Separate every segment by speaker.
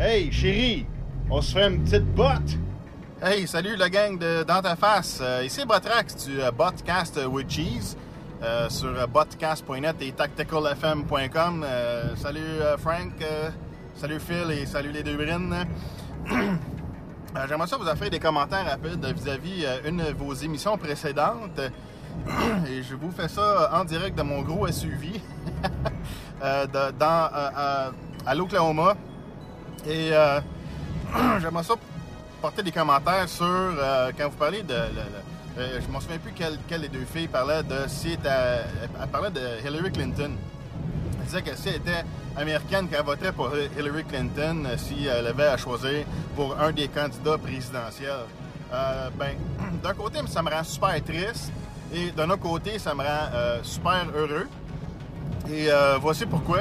Speaker 1: Hey, chérie, on se fait une petite botte.
Speaker 2: Hey, salut la gang de Dans. Euh, ici Botrax du euh, Botcast with Cheese euh, sur botcast.net et tacticalfm.com. Salut Frank, salut Phil et salut les deux brines. J'aimerais ça vous offrir des commentaires rapides vis-à-vis une de vos émissions précédentes. Et je vous fais ça en direct de mon gros SUV à l'Oklahoma. Et euh, j'aimerais ça porter des commentaires sur euh, quand vous parlez de. le- le- euh, je me souviens plus quelle, des deux filles parlait de si elle, parlait de Hillary Clinton. Elle disait que si elle était américaine, qu'elle voterait pour Hillary Clinton euh, si elle avait à choisir pour un des candidats présidentiels. Ben, d'un côté, ça me rend super triste et d'un autre côté, ça me rend super heureux. Et voici pourquoi.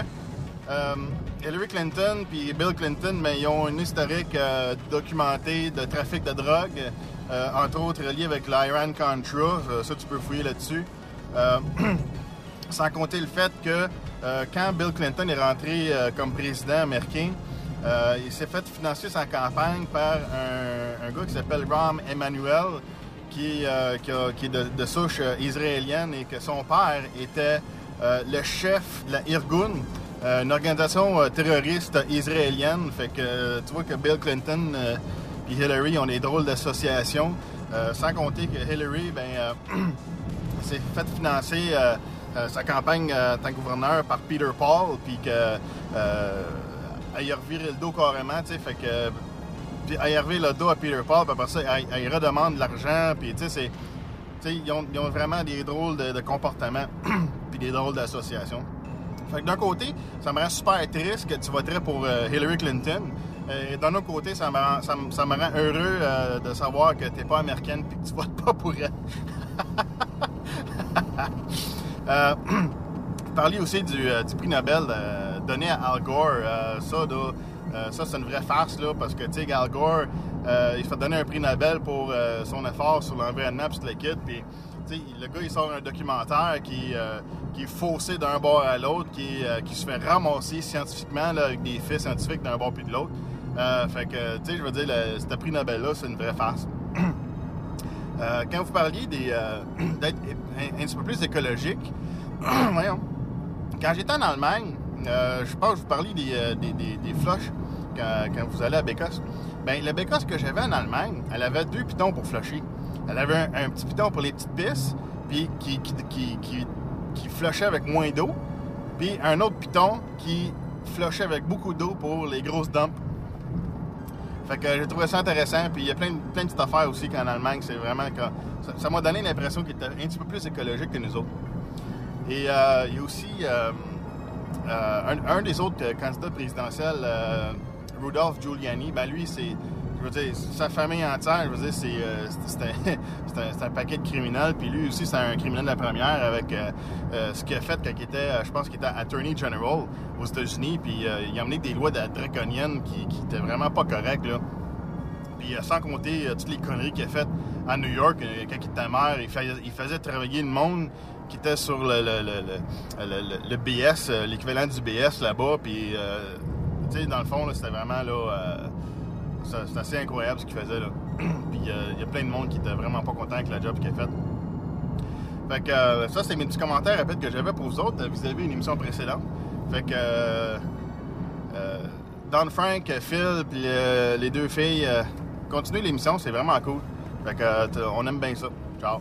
Speaker 2: Euh, Hillary Clinton puis Bill Clinton, ils ont une historique euh, documentée de trafic de drogue, euh, entre autres lié avec l'Iran Contra. Ça, tu peux fouiller là-dessus. Sans compter le fait que quand Bill Clinton est rentré comme président américain, il s'est fait financer sa campagne par un, gars qui s'appelle Rahm Emanuel, qui, est de, de souche israélienne et que son père était le chef de la Irgun, une organisation euh, terroriste israélienne. Fait que euh, tu vois que Bill Clinton et Hillary ont des drôles d'associations. Euh, sans compter que Hillary, ben, euh, s'est fait financer euh, euh, sa campagne euh, en tant que gouverneur par Peter Paul, puis que euh, elle a reviré le dos carrément, tu sais, fait que puis elle a le dos à Peter Paul, puis après ça, elle, elle redemande de l'argent, puis tu sais, c'est, ils ont, ils ont vraiment des drôles de, de comportements, puis des drôles d'associations. Fait que d'un côté, ça me rend super triste que tu voterais pour euh, Hillary Clinton. Euh, Et d'un autre côté, ça me rend, heureux euh, de savoir que tu n'es pas américaine et que tu votes pas pour elle. euh, parler aussi du, prix Nobel donné à Al Gore. Ça, ça c'est une vraie farce là, parce que tu sais, Al Gore, il se fait donner un prix Nobel pour son effort sur l'environnement puis tout le kit. Puis, tu sais, le gars, il sort un documentaire qui, euh, qui est faussé d'un bord à l'autre, qui, euh, se fait ramasser scientifiquement avec des faits scientifiques d'un bord puis de l'autre. Euh, fait que, tu sais, je veux dire, le, ce prix Nobel-là, c'est une vraie farce. Quand vous parliez d'être un, petit peu plus écologique, voyons, quand j'étais en Allemagne, je pense que vous parliez des, des, quand, quand vous allez à Bécosse. Ben, la Bécosse que j'avais en Allemagne, elle avait deux pitons pour flusher. Elle avait un, petit piton pour les petites pistes, puis qui, qui, qui, qui, qui flushait avec moins d'eau, puis un autre piton qui flushait avec beaucoup d'eau pour les grosses dumps. Fait que j'ai trouvé ça intéressant. Puis il y a plein, plein de petites affaires aussi qu'en Allemagne, c'est vraiment ça- m'a donné l'impression qu'il était un petit peu plus écologique que nous autres. Et euh, il y a aussi euh, euh, un, des autres candidats présidentiels, euh, Rudolph Giuliani, ben lui, c'est. Je veux dire, sa famille entière, je veux dire, c'est euh, un, un- un paquet de criminels. Puis lui aussi, c'est un criminel de la première avec euh, euh, ce qu'il a fait quand il était, euh, je pense qu'il était Attorney General aux États-Unis. Puis euh, il a amené des lois de- draconiennes qui, qui étaient vraiment pas correctes, là. Puis sans compter toutes les conneries qu'il a faites à New York, quand il était maire, il, faisait- il faisait travailler le monde qui était sur le, le, le, le- BS, l'équivalent du BS là-bas. Puis, tu sais, dans le fond, c'était vraiment là. C'est assez incroyable ce qu'il faisait là. Puis euh, il y a plein de monde qui était vraiment pas content avec la job qu'il a faite. Fait que euh, ça, c'est mes petits commentaires rapides que j'avais pour vous autres vis-à-vis d'une émission précédente. Fait que euh, Don Frank, Phil, puis les deux filles, continuez l'émission, c'est vraiment cool. Fait que on aime bien ça. Ciao.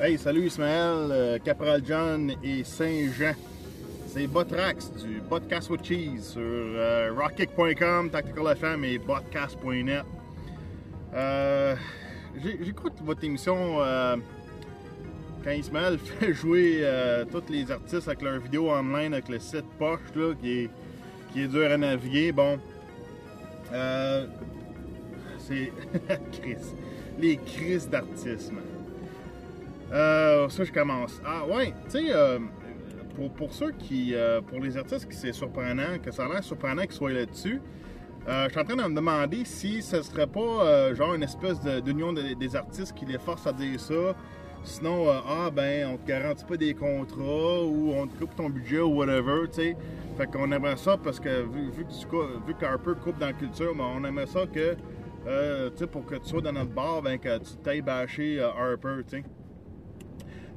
Speaker 2: Hey, salut Ismaël, Capral John et Saint-Jean. C'est Botrax du Podcast with Cheese sur euh, rockkick.com, Tactical FM et podcast.net. Euh, J'écoute votre émission euh, quand Ismaël fait jouer euh, tous les artistes avec leurs vidéos online avec le site poche qui, est, qui est dur à naviguer. Bon, euh, c'est. Les crises d'artistes, man. Ça, je commence. Ah, ouais, tu sais, pour, ceux qui. euh, pour les artistes qui c'est surprenant, que ça a l'air surprenant qu'ils soient là-dessus, euh, je suis en train de me demander si ce serait pas euh, genre une espèce d'union de- des artistes qui les force à dire ça, Sinon, ah ben, on te garantit pas des contrats ou on te coupe ton budget ou whatever, tu sais. Fait qu'on aimerait ça parce que vu, vu que vu qu'Harper coupe dans la culture, on aimerait ça que, tu sais, pour que tu sois dans notre bar, ben, que tu t'ailles bâcher Harper, tu sais.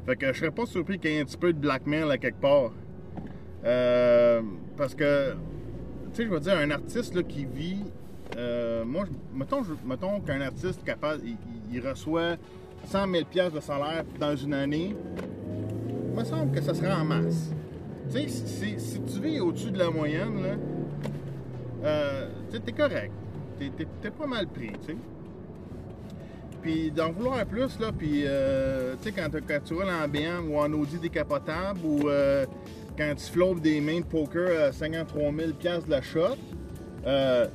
Speaker 2: Fait que je serais pas surpris qu'il y ait un petit peu de blackmail à quelque part. Euh, parce que, tu sais, je veux dire, un artiste là, qui vit. euh, moi, mettons, mettons qu'un artiste capable, il, reçoit 100 000 piastres de salaire dans une année, il me semble que ça serait en masse. Tu sais, si, tu vis au-dessus de la moyenne, là, euh, tu t'es correct. T'es, t'es- t'es pas mal pris, tu sais. Puis d'en vouloir plus, là, puis, euh, tu sais, quand, tu roules en BM ou en Audi décapotable ou euh, quand tu flottes des mains de poker à 53 000 piastres de la shot, euh,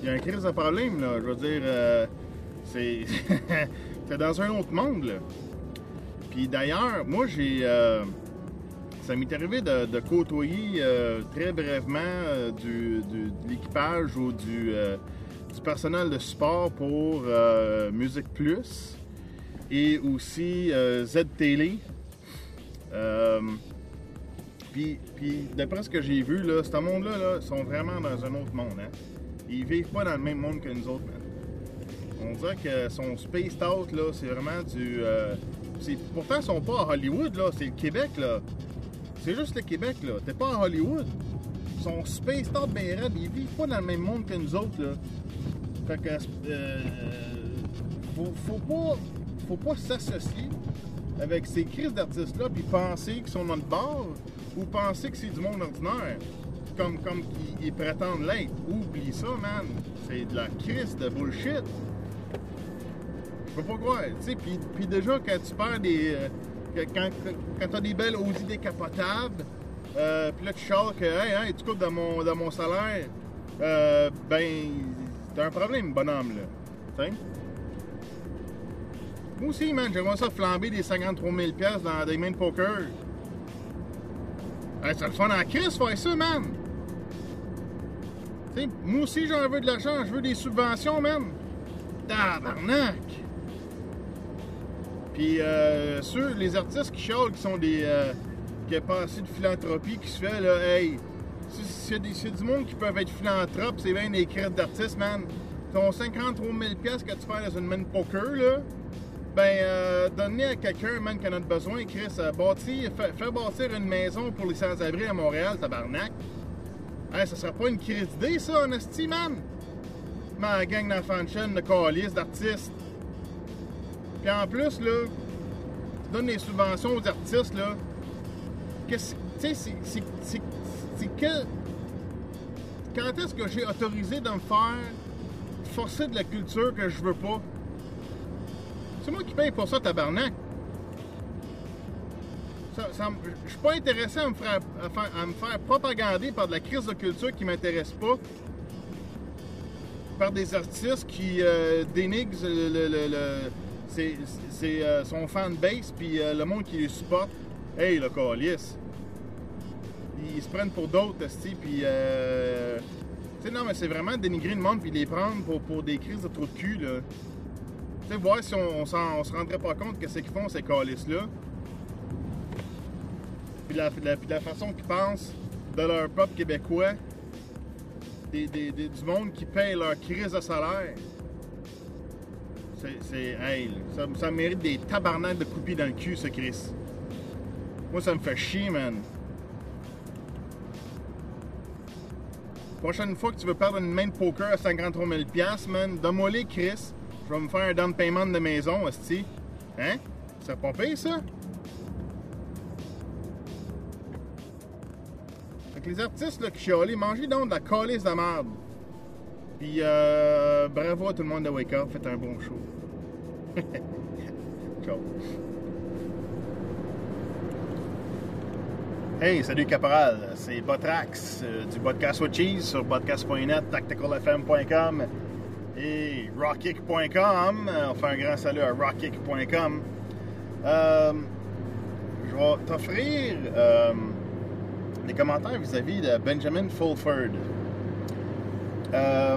Speaker 2: il y a un crise de problème, là. Je veux dire, c'est... T'es dans un autre monde, là. Puis d'ailleurs, moi, j'ai... ça m'est arrivé de, côtoyer très brièvement de l'équipage ou du, du personnel de support pour euh, Musique Plus et aussi euh. Euh, puis, d'après ce que j'ai vu, là, ce monde-là là, sont vraiment dans un autre monde. Hein? Ils vivent pas dans le même monde que nous autres. On dirait que son spaced out, là, c'est vraiment du. euh, pourtant, ils sont pas à Hollywood, là, c'est le Québec, là. C'est juste le Québec, là. T'es pas à Hollywood. Ils sont spaced out raides. Ils vivent pas dans le même monde que nous autres, là. Fait que. euh, faut, pas. Faut pas s'associer avec ces crises d'artistes-là puis penser qu'ils sont dans le bar ou penser que c'est du monde ordinaire. Comme, comme ils prétendent l'être. Oublie ça, man. C'est de la crise de bullshit. Je peux pas croire. Tu sais, puis, déjà, quand tu perds des. euh, quand quand t'as des belles Audi décapotables, euh, puis là, tu chiales que, hey, hey, tu coupes dans mon, dans mon salaire, euh, ben, t'as un problème, bonhomme, là. Tu sais? Moi aussi, man, j'aimerais ça flamber des 53 000 piastres dans des mains de poker. Hey, c'est le fun en crise faire ça, man! Tu sais, moi aussi, j'en veux de l'argent, je veux des subventions, man! Tabarnak! Puis, euh, ceux, les artistes qui chialent, qui sont des. Euh, qui a pas assez de philanthropie, qui se fait, là, hey, a du monde qui peuvent être philanthropes, c'est bien des crêtes d'artistes, man. Ton 53 000 piastres que tu fais dans une main poker, là, ben, euh, donne-les à quelqu'un, man, qui en a besoin, Chris. Euh, bâtir, fais bâtir une maison pour les sans-abri à Montréal, tabarnak. Hey, ça serait pas une crise d'idée, ça, en esti, man? Ma gang d'enfants de chaîne, de calices, d'artistes. Puis en plus, là, tu donnes des subventions aux artistes, là. C'est-. Quand est-ce que j'ai autorisé de me faire forcer de la culture que je veux pas? C'est moi qui paye pour ça, tabarnak. Ça, ça je suis pas intéressé à me, faire, à, me faire propagander par de la crise de culture qui m'intéresse pas. Par des artistes qui euh, dénigrent le, euh, son fanbase puis euh, le monde qui les supporte. Hey, le calice. Ils se prennent pour d'autres, esti, puis... Euh, tu sais, non, mais c'est vraiment dénigrer le monde puis les prendre pour, pour des crises de trou de cul, là. Tu sais, voir si on, on, se rendrait pas compte que c'est qu'ils font, ces calices-là. Puis la, la- façon qu'ils pensent de leur peuple québécois, des, du monde qui paye leur crise de salaire. C'est. Hey, ça, mérite des tabarnaks de coupis dans le cul, ce Chris. Moi, ça me fait chier, man. Prochaine fois que tu veux perdre une main de poker à 53 000 man, donne-moi les, Chris. Je vais me faire un down payment de maison, hostie. Hein? C'est pas pire, ça? Fait que les artistes là, qui chialent, mangez donc de la calice de merde. Puis euh, bravo à tout le monde de Wake Up, faites un bon show. Ciao. Hey, salut Caporal, c'est Botrax euh, du podcast with Cheese sur podcast.net, tacticalfm.com et rockkick.com. Euh, On fait un grand salut à rockkick.com. Euh, je vais t'offrir euh, des commentaires vis-à-vis de Benjamin Fulford. Euh,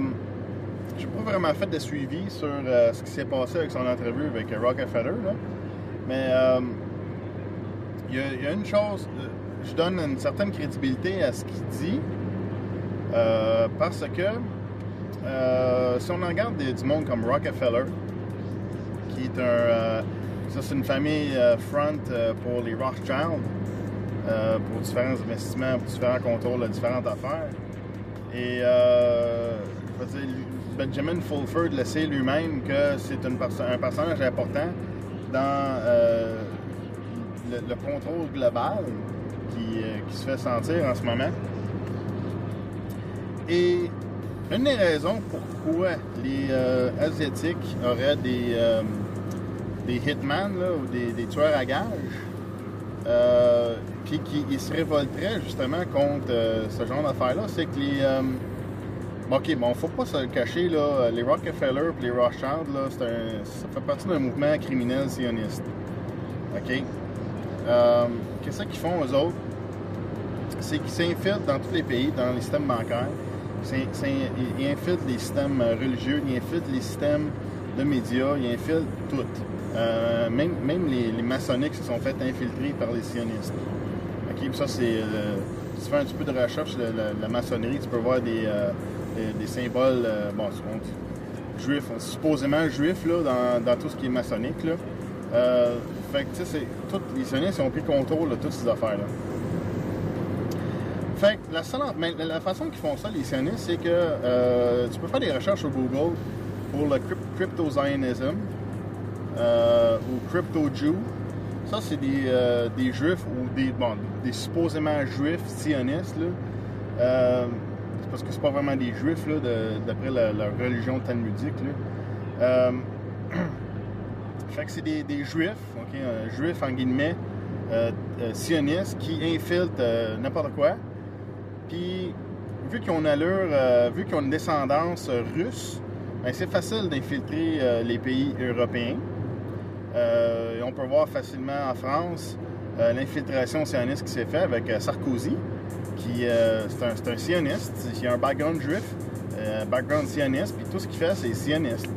Speaker 2: j'ai pas vraiment fait de suivi sur ce qui s'est passé avec son entrevue avec Rockefeller. Là. Mais il y, a- une chose, euh, je donne une certaine crédibilité à ce qu'il dit, euh, parce que euh, si on regarde des- du monde comme Rockefeller, qui est un. ça, c'est une famille front pour les Rothschild, pour différents investissements, pour différents contrôles de différentes affaires. Et Benjamin Fulford le sait lui-même que c'est un personnage important dans le, le contrôle global qui, euh, qui se fait sentir en ce moment. Et une des raisons pourquoi les euh, Asiatiques auraient des, euh, des ou des, des tueurs à gages, puis qu'ils se révolteraient justement contre ce genre d'affaires-là, c'est que les. ok, bon, faut pas se le cacher, là, les Rockefeller et les Rothschild, là, ça fait partie d'un mouvement criminel sioniste. OK? Euh, Qu'est-ce qu'ils font, eux autres? C'est qu'ils s'infiltrent dans tous les pays, dans les systèmes bancaires. Ils infiltrent les systèmes euh, religieux, ils infiltrent les systèmes de médias, ils infiltrent tout. Euh, même les, maçonniques se sont fait infiltrer par les sionistes. OK, puis ça, c'est. euh, si tu fais un petit peu de recherche, la, maçonnerie, tu peux voir des, symboles, bon, on- juifs, supposément juifs, là, dans, dans tout ce qui est maçonnique, là. Fait que, tu sais, les sionistes ont pris contrôle de toutes ces affaires-là. Fait que la, seule, mais la façon qu'ils font ça, les sionistes, c'est que euh, tu peux faire des recherches sur Google pour le cryp- crypto-zionism euh, ou crypto-jew. Ça, c'est des, euh, des juifs ou des, bon, des supposément juifs sionistes. Là. C'est parce que c'est pas vraiment des juifs, d'après la, la religion talmudique. Là. Euh, fait que c'est des, juifs, ok, un juif en guillemets, euh, euh, sionistes qui infiltrent euh, n'importe quoi. Puis, vu qu'ils ont une euh, vu qu'ils ont une descendance euh, russe, ben, c'est facile d'infiltrer euh, les pays européens. Euh, on peut voir facilement en France euh, l'infiltration sioniste qui s'est faite avec euh, Sarkozy, qui euh, c'est un, sioniste, il a un background juif, euh, background sioniste, puis tout ce qu'il fait, c'est sioniste.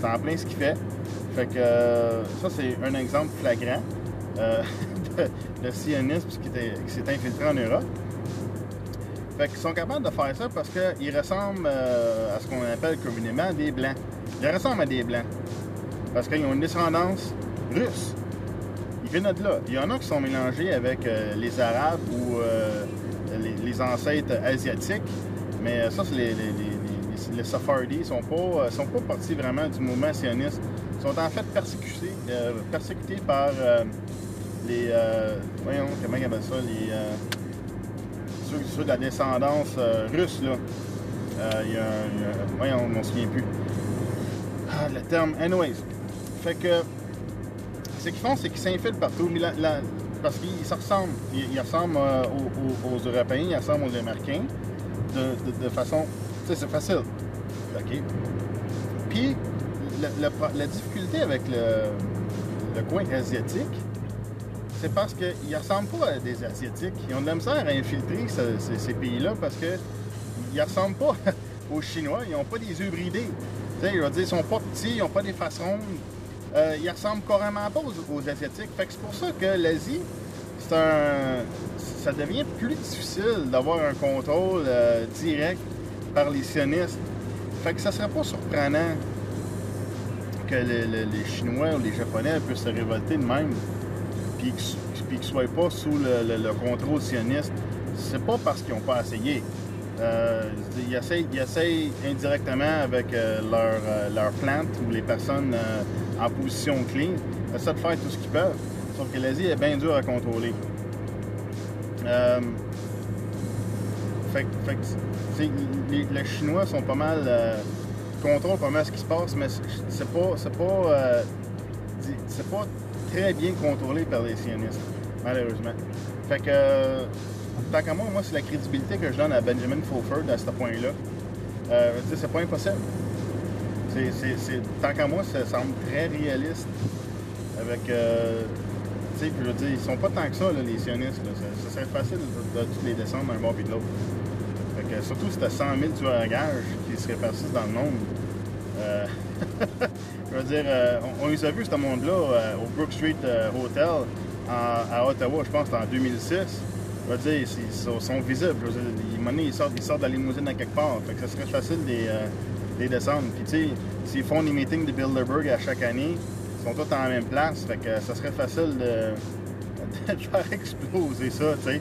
Speaker 2: C'est en plein ce qu'il fait. Fait que euh, ça, c'est un exemple flagrant euh, de, sionisme qui, était- qui s'est infiltré en Europe. Fait qu'ils sont capables de faire ça parce qu'ils ressemblent euh, à ce qu'on appelle communément des blancs. Ils ressemblent à des blancs. Parce qu'ils ont une descendance russe. Ils viennent de là. Il y en a qui sont mélangés avec les Arabes ou les, ancêtres asiatiques. Mais ça, c'est les, les. Ils sont pas, sont pas partis vraiment du mouvement sioniste. Sont en fait persécutés, euh, persécutés par euh, les... euh, voyons, comment ils appellent ça? Les... euh, ceux, de la descendance russe, là. Il y a voyons, on m'en souvient plus. Ah, le terme. Anyways. Fait que. Ce qu'ils font, c'est qu'ils s'infiltrent partout. mais parce qu'ils se ressemblent. Ils, ressemblent aux, Européens, ils ressemblent aux Américains. De- de façon. Tu sais, c'est facile. OK? Puis, la difficulté avec le, coin asiatique, c'est parce qu'ils ressemblent pas à des Asiatiques. Ils ont de la misère à infiltrer ce- ces, pays-là parce que ils ressemblent pas aux Chinois. Ils n'ont pas des yeux bridés. Tu sais, je veux dire, ils sont pas petits, ils n'ont pas des faces rondes. Euh, ils ressemblent carrément pas aux, Asiatiques. C'est pour ça que l'Asie. Ça devient plus difficile d'avoir un contrôle euh, direct par les sionistes. Fait que ça serait pas surprenant que le- le- les Chinois ou les Japonais puissent se révolter de même puis qu'ils ne soient pas sous le, le- le contrôle sioniste, c'est pas parce qu'ils n'ont pas essayé. Euh, ils, essayent, indirectement avec euh, leur, euh, leur plante ou les personnes euh, en position clé, ils essaient de faire tout ce qu'ils peuvent. Sauf que l'Asie est bien dure à contrôler. Fait, fait les Chinois sont pas mal. Contrôlent pas mal ce qui se passe, mais c'est- pas. Pas. euh, pas très bien contrôlé par les sionistes, malheureusement. Fait que, euh, tant qu'à moi, moi, c'est la crédibilité que je donne à Benjamin Fulford à ce point-là. Euh, c'est pas impossible. Tant qu'à moi, ça semble très réaliste. Avec. tu sais, je ils sont pas tant que ça, les sionistes. Ça, serait facile de, de les descendre d'un bord puis de l'autre. Surtout si t'as 100 000 tueurs à gages qui se répartissent dans le monde. Euh, je dire, euh, on, les a vus, ce monde-là, euh, au Brook Street Hotel à Ottawa, je pense en 2006. Je veux dire, ils, sont, visibles. Ils, sortent, de la limousine à quelque part. Fait ça serait facile de les, de les descendre. Puis, tu sais, s'ils font des meetings de Bilderberg à chaque année, ils sont tous en la même place. Fait que ça serait facile de, de faire exploser ça, tu sais.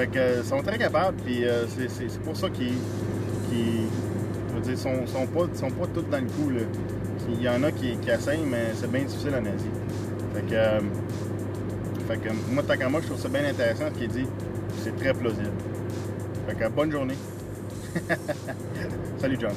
Speaker 2: Fait que euh, sont très capables, puis euh, c'est- pour ça qu'ils, dire, sont, pas, sont pas tous dans le coup. Il y en a qui, qui mais c'est bien difficile en Asie. Fait que, euh, fait que moi, moi, je trouve ça bien intéressant ce qu'il dit. C'est très plausible. Fait que bonne journée. Salut, John.